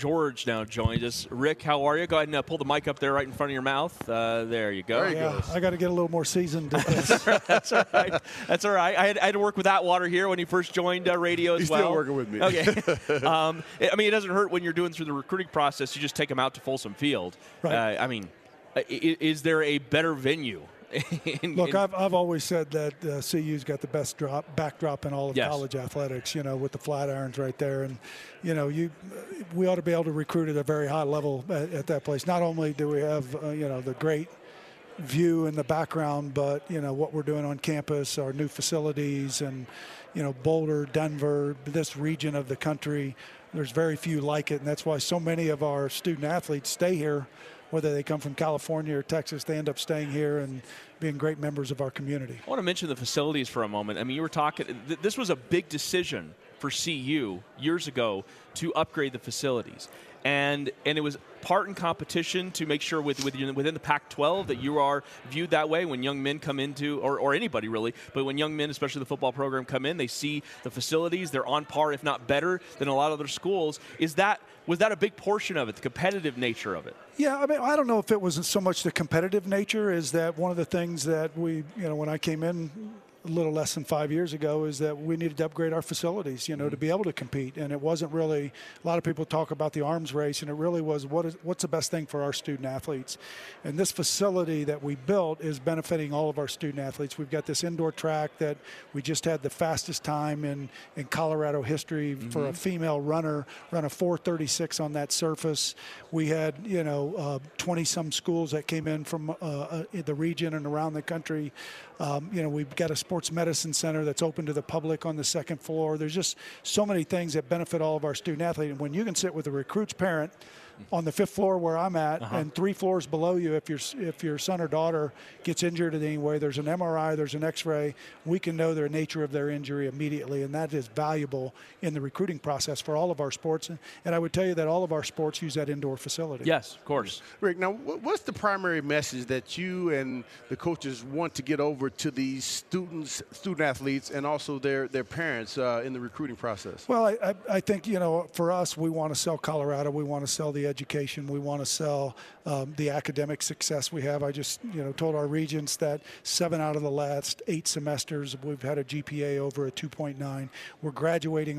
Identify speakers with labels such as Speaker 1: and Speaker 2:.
Speaker 1: George now joins us. Rick, how are you? Go ahead and uh, pull the mic up there right in front of your mouth. Uh, there you go.
Speaker 2: There yeah, I got to get a little more seasoned at this.
Speaker 1: That's all right. That's all right. I had, I had, to work with Atwater here when he first joined uh, radio as
Speaker 3: He's
Speaker 1: well.
Speaker 3: still working with me.
Speaker 1: Okay. um, I mean, it doesn't hurt when you're doing through the recruiting process. You just take them out to Folsom Field.
Speaker 2: Right.
Speaker 1: Uh, I mean, is there a better venue?
Speaker 2: Look, I've, I've always said that uh, CU's got the best drop backdrop in all of
Speaker 1: yes.
Speaker 2: college athletics. You know, with the Flatirons right there, and you know, you we ought to be able to recruit at a very high level at, at that place. Not only do we have uh, you know the great view in the background, but you know what we're doing on campus, our new facilities, and you know Boulder, Denver, this region of the country. There's very few like it, and that's why so many of our student athletes stay here whether they come from California or Texas, they end up staying here and being great members of our community.
Speaker 1: I want to mention the facilities for a moment. I mean, you were talking, th- this was a big decision for CU years ago to upgrade the facilities and and it was part in competition to make sure with, with within the Pac-12 that you are viewed that way when young men come into or, or anybody really, but when young men, especially the football program, come in, they see the facilities, they're on par, if not better, than a lot of other schools. Is that was that a big portion of it, the competitive nature of it?
Speaker 2: Yeah, I mean, I don't know if it wasn't so much the competitive nature. Is that one of the things that we, you know, when I came in a little less than five years ago is that we needed to upgrade our facilities, you know, mm-hmm. to be able to compete. And it wasn't really a lot of people talk about the arms race, and it really was what is what's the best thing for our student athletes. And this facility that we built is benefiting all of our student athletes. We've got this indoor track that we just had the fastest time in in Colorado history mm-hmm. for a female runner, run a 4:36 on that surface. We had you know 20 uh, some schools that came in from uh, uh, the region and around the country. Um, you know, we've got a sports medicine center that's open to the public on the second floor. There's just so many things that benefit all of our student athletes. And when you can sit with a recruit's parent on the fifth floor where I'm at, uh-huh. and three floors below you, if your if your son or daughter gets injured in any way, there's an MRI, there's an X-ray. We can know the nature of their injury immediately, and that is valuable in the recruiting process for all of our sports. And I would tell you that all of our sports use that indoor facility.
Speaker 1: Yes, of course.
Speaker 3: Rick, now what's the primary message that you and the coaches want to get over to these students, student athletes, and also their their parents uh, in the recruiting process?
Speaker 2: Well, I, I think you know, for us, we want to sell Colorado. We want to sell the education. We want to sell um, the academic success we have. I just, you know, told our regents that seven out of the last eight semesters we've had a GPA over a 2.9. We're graduating our